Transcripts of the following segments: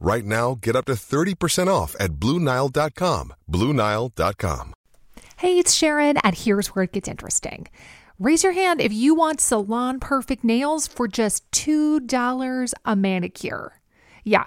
Right now, get up to 30% off at BlueNile.com. BlueNile.com. Hey, it's Sharon, and here's where it gets interesting. Raise your hand if you want salon perfect nails for just $2 a manicure. Yeah,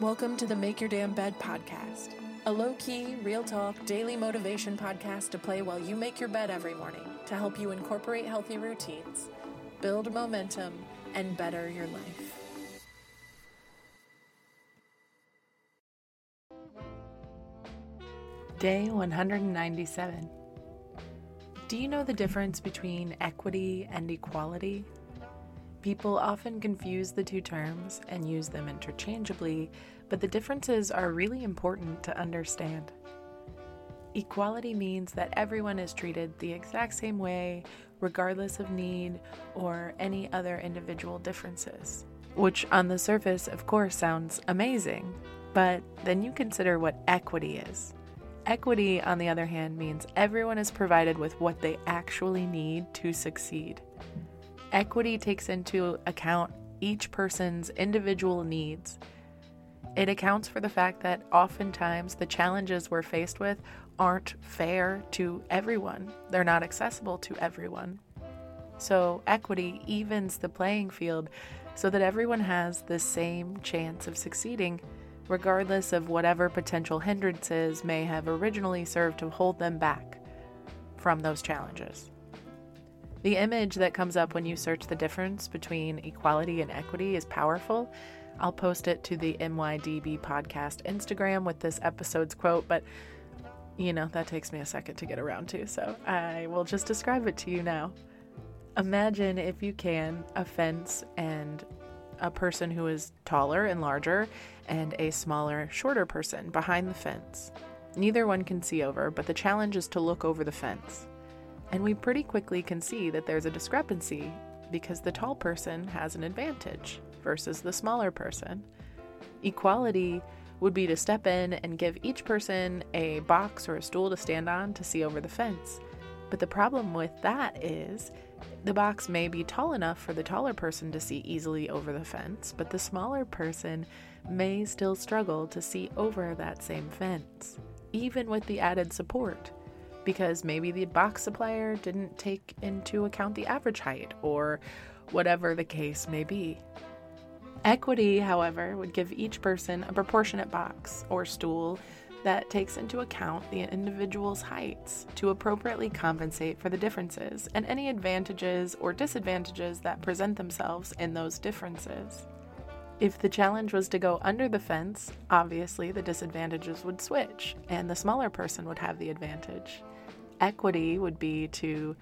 Welcome to the Make Your Damn Bed podcast, a low key, real talk, daily motivation podcast to play while you make your bed every morning to help you incorporate healthy routines, build momentum, and better your life. Day 197. Do you know the difference between equity and equality? People often confuse the two terms and use them interchangeably, but the differences are really important to understand. Equality means that everyone is treated the exact same way, regardless of need or any other individual differences. Which, on the surface, of course, sounds amazing, but then you consider what equity is. Equity, on the other hand, means everyone is provided with what they actually need to succeed. Equity takes into account each person's individual needs. It accounts for the fact that oftentimes the challenges we're faced with aren't fair to everyone, they're not accessible to everyone. So, equity evens the playing field so that everyone has the same chance of succeeding regardless of whatever potential hindrances may have originally served to hold them back from those challenges. The image that comes up when you search the difference between equality and equity is powerful. I'll post it to the MYDB podcast Instagram with this episode's quote, but you know, that takes me a second to get around to, so I will just describe it to you now. Imagine, if you can, a fence and a person who is taller and larger and a smaller, shorter person behind the fence. Neither one can see over, but the challenge is to look over the fence. And we pretty quickly can see that there's a discrepancy because the tall person has an advantage versus the smaller person. Equality would be to step in and give each person a box or a stool to stand on to see over the fence. But the problem with that is the box may be tall enough for the taller person to see easily over the fence, but the smaller person may still struggle to see over that same fence, even with the added support, because maybe the box supplier didn't take into account the average height or whatever the case may be. Equity, however, would give each person a proportionate box or stool that takes into account the individual's heights to appropriately compensate for the differences and any advantages or disadvantages that present themselves in those differences. If the challenge was to go under the fence, obviously the disadvantages would switch and the smaller person would have the advantage. Equity would be to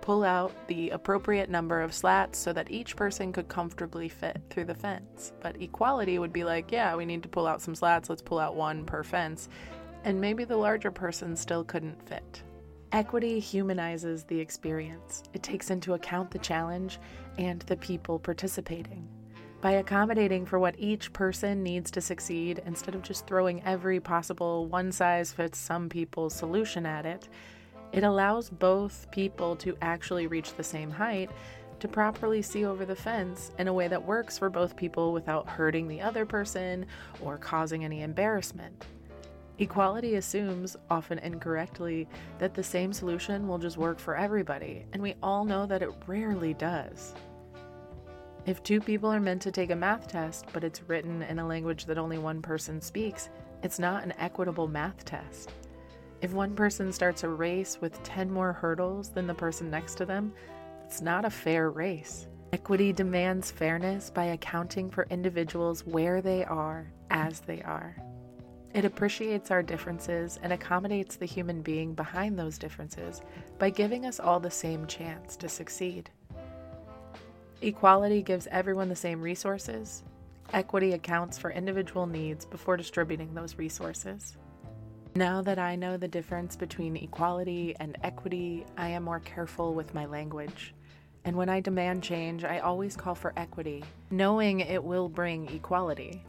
pull out the appropriate number of slats so that each person could comfortably fit through the fence. But equality would be like, yeah, we need to pull out some slats, let's pull out one per fence. And maybe the larger person still couldn't fit. Equity humanizes the experience. It takes into account the challenge and the people participating. By accommodating for what each person needs to succeed instead of just throwing every possible one size fits some people solution at it, It allows both people to actually reach the same height to properly see over the fence in a way that works for both people without hurting the other person or causing any embarrassment. Equality assumes, often incorrectly, that the same solution will just work for everybody, and we all know that it rarely does. If two people are meant to take a math test, but it's written in a language that only one person speaks, it's not an equitable math test. If one person starts a race with 10 more hurdles than the person next to them, it's not a fair race. Equity demands fairness by accounting for individuals where they are as they are. It appreciates our differences and accommodates the human being behind those differences by giving us all the same chance to succeed. Equality gives everyone the same resources. Equity accounts for individual needs before distributing those resources. Now that I know the difference between equality and equity, I am more careful with my language. And when I demand change, I always call for equity, knowing it will bring equality.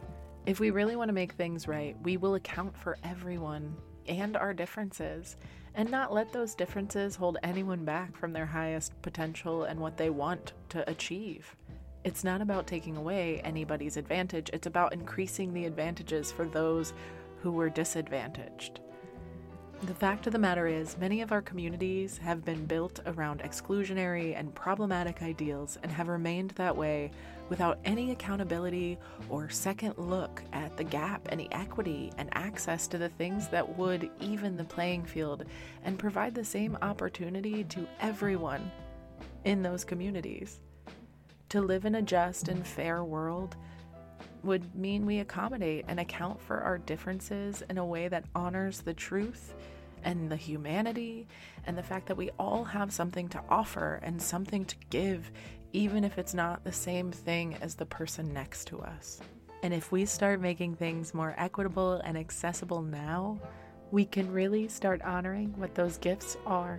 If we really want to make things right, we will account for everyone and our differences and not let those differences hold anyone back from their highest potential and what they want to achieve. It's not about taking away anybody's advantage, it's about increasing the advantages for those who were disadvantaged. The fact of the matter is, many of our communities have been built around exclusionary and problematic ideals and have remained that way without any accountability or second look at the gap and equity and access to the things that would even the playing field and provide the same opportunity to everyone in those communities. To live in a just and fair world would mean we accommodate and account for our differences in a way that honors the truth and the humanity and the fact that we all have something to offer and something to give, even if it's not the same thing as the person next to us. And if we start making things more equitable and accessible now, we can really start honoring what those gifts are.